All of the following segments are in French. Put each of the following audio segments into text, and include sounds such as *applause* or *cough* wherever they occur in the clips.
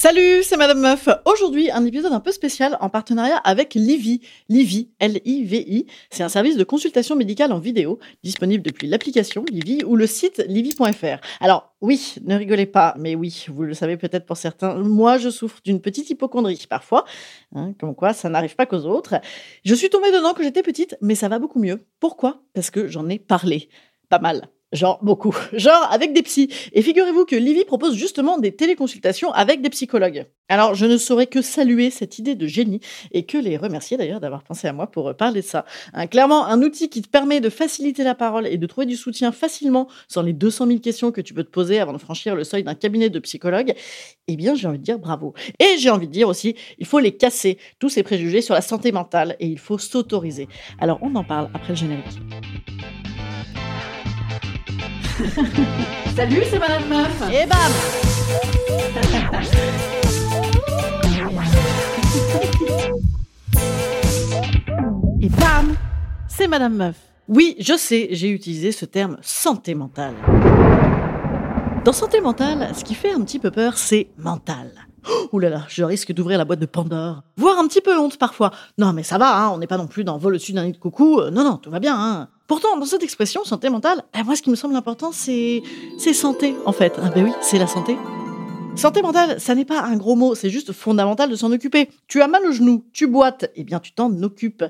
Salut, c'est Madame Meuf. Aujourd'hui, un épisode un peu spécial en partenariat avec Livy. Livy, L-I-V-I, c'est un service de consultation médicale en vidéo disponible depuis l'application Livy ou le site livy.fr. Alors, oui, ne rigolez pas, mais oui, vous le savez peut-être pour certains, moi je souffre d'une petite hypochondrie parfois, hein, comme quoi ça n'arrive pas qu'aux autres. Je suis tombée dedans quand j'étais petite, mais ça va beaucoup mieux. Pourquoi? Parce que j'en ai parlé. Pas mal. Genre beaucoup. Genre avec des psys. Et figurez-vous que Livy propose justement des téléconsultations avec des psychologues. Alors je ne saurais que saluer cette idée de génie et que les remercier d'ailleurs d'avoir pensé à moi pour euh, parler de ça. Hein, clairement, un outil qui te permet de faciliter la parole et de trouver du soutien facilement sans les 200 000 questions que tu peux te poser avant de franchir le seuil d'un cabinet de psychologue, eh bien j'ai envie de dire bravo. Et j'ai envie de dire aussi, il faut les casser, tous ces préjugés sur la santé mentale et il faut s'autoriser. Alors on en parle après le générique. *laughs* Salut, c'est Madame Meuf. Et bam *laughs* Et bam C'est Madame Meuf. Oui, je sais, j'ai utilisé ce terme santé mentale. Dans santé mentale, ce qui fait un petit peu peur, c'est mental. Ouh là là, je risque d'ouvrir la boîte de Pandore. Voire un petit peu honte parfois. Non mais ça va, hein, on n'est pas non plus dans vol au-dessus d'un nid de coucou. Euh, Non, non, tout va bien. Hein. Pourtant, dans cette expression santé mentale, eh, moi ce qui me semble important, c'est c'est santé en fait. Ah ben oui, c'est la santé. Santé mentale, ça n'est pas un gros mot, c'est juste fondamental de s'en occuper. Tu as mal au genou, tu boites, eh bien tu t'en occupes.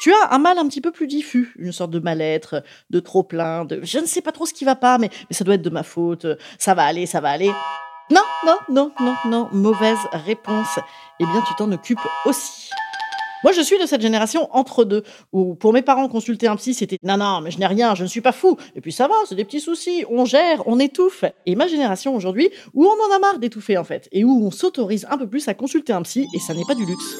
Tu as un mal un petit peu plus diffus, une sorte de mal-être, de trop-plein, de je ne sais pas trop ce qui va pas, mais, mais ça doit être de ma faute, ça va aller, ça va aller. Non, non, non, non, non, mauvaise réponse. Eh bien, tu t'en occupes aussi. Moi, je suis de cette génération entre deux, où pour mes parents, consulter un psy, c'était non, non, mais je n'ai rien, je ne suis pas fou. Et puis ça va, c'est des petits soucis, on gère, on étouffe. Et ma génération aujourd'hui, où on en a marre d'étouffer en fait, et où on s'autorise un peu plus à consulter un psy, et ça n'est pas du luxe.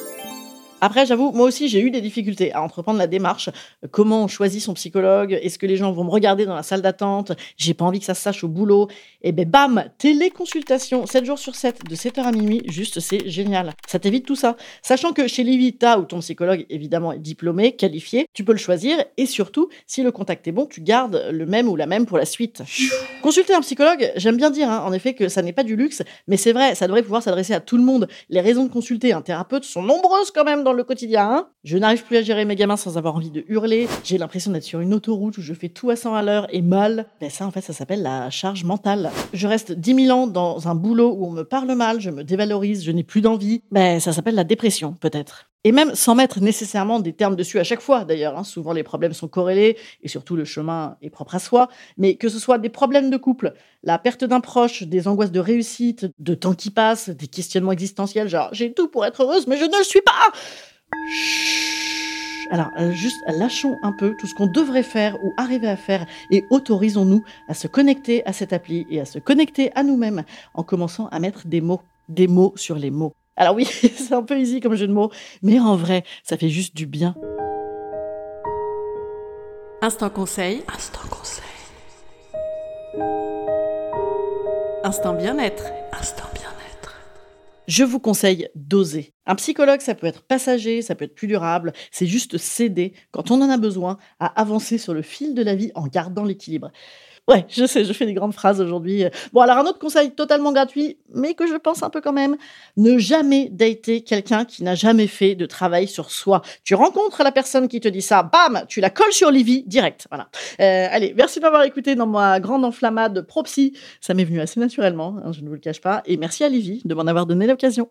Après, j'avoue, moi aussi, j'ai eu des difficultés à entreprendre la démarche. Comment on choisit son psychologue? Est-ce que les gens vont me regarder dans la salle d'attente? J'ai pas envie que ça se sache au boulot. Et ben bam, téléconsultation, 7 jours sur 7, de 7h à minuit, juste c'est génial. Ça t'évite tout ça. Sachant que chez Livita, où ton psychologue évidemment est diplômé, qualifié, tu peux le choisir et surtout, si le contact est bon, tu gardes le même ou la même pour la suite. Consulter un psychologue, j'aime bien dire hein, en effet que ça n'est pas du luxe, mais c'est vrai, ça devrait pouvoir s'adresser à tout le monde. Les raisons de consulter un thérapeute sont nombreuses quand même dans le quotidien. je n'arrive plus à gérer mes gamins sans avoir envie de hurler. J'ai l'impression d'être sur une autoroute où je fais tout à 100 à l'heure et mal. Ben ça, en fait, ça s'appelle la charge mentale. Je reste 10 000 ans dans un boulot où on me parle mal, je me dévalorise, je n'ai plus d'envie. Ben ça s'appelle la dépression, peut-être. Et même sans mettre nécessairement des termes dessus à chaque fois, d'ailleurs. hein. Souvent, les problèmes sont corrélés et surtout, le chemin est propre à soi. Mais que ce soit des problèmes de couple, la perte d'un proche, des angoisses de réussite, de temps qui passe, des questionnements existentiels, genre j'ai tout pour être heureuse, mais je ne le suis pas Chut. Alors, euh, juste lâchons un peu tout ce qu'on devrait faire ou arriver à faire et autorisons-nous à se connecter à cette appli et à se connecter à nous-mêmes en commençant à mettre des mots, des mots sur les mots. Alors oui, *laughs* c'est un peu easy comme jeu de mots, mais en vrai, ça fait juste du bien. Instant conseil. Instant conseil. Instant bien-être. Instant bien-être. Je vous conseille d'oser. Un psychologue, ça peut être passager, ça peut être plus durable. C'est juste céder, quand on en a besoin, à avancer sur le fil de la vie en gardant l'équilibre. *laughs* Ouais, je sais, je fais des grandes phrases aujourd'hui. Bon, alors un autre conseil totalement gratuit, mais que je pense un peu quand même. Ne jamais dater quelqu'un qui n'a jamais fait de travail sur soi. Tu rencontres la personne qui te dit ça, bam, tu la colles sur Livy direct. Voilà. Euh, allez, merci de m'avoir écouté dans ma grande enflammade pro-psy. Ça m'est venu assez naturellement, hein, je ne vous le cache pas. Et merci à Livy de m'en avoir donné l'occasion.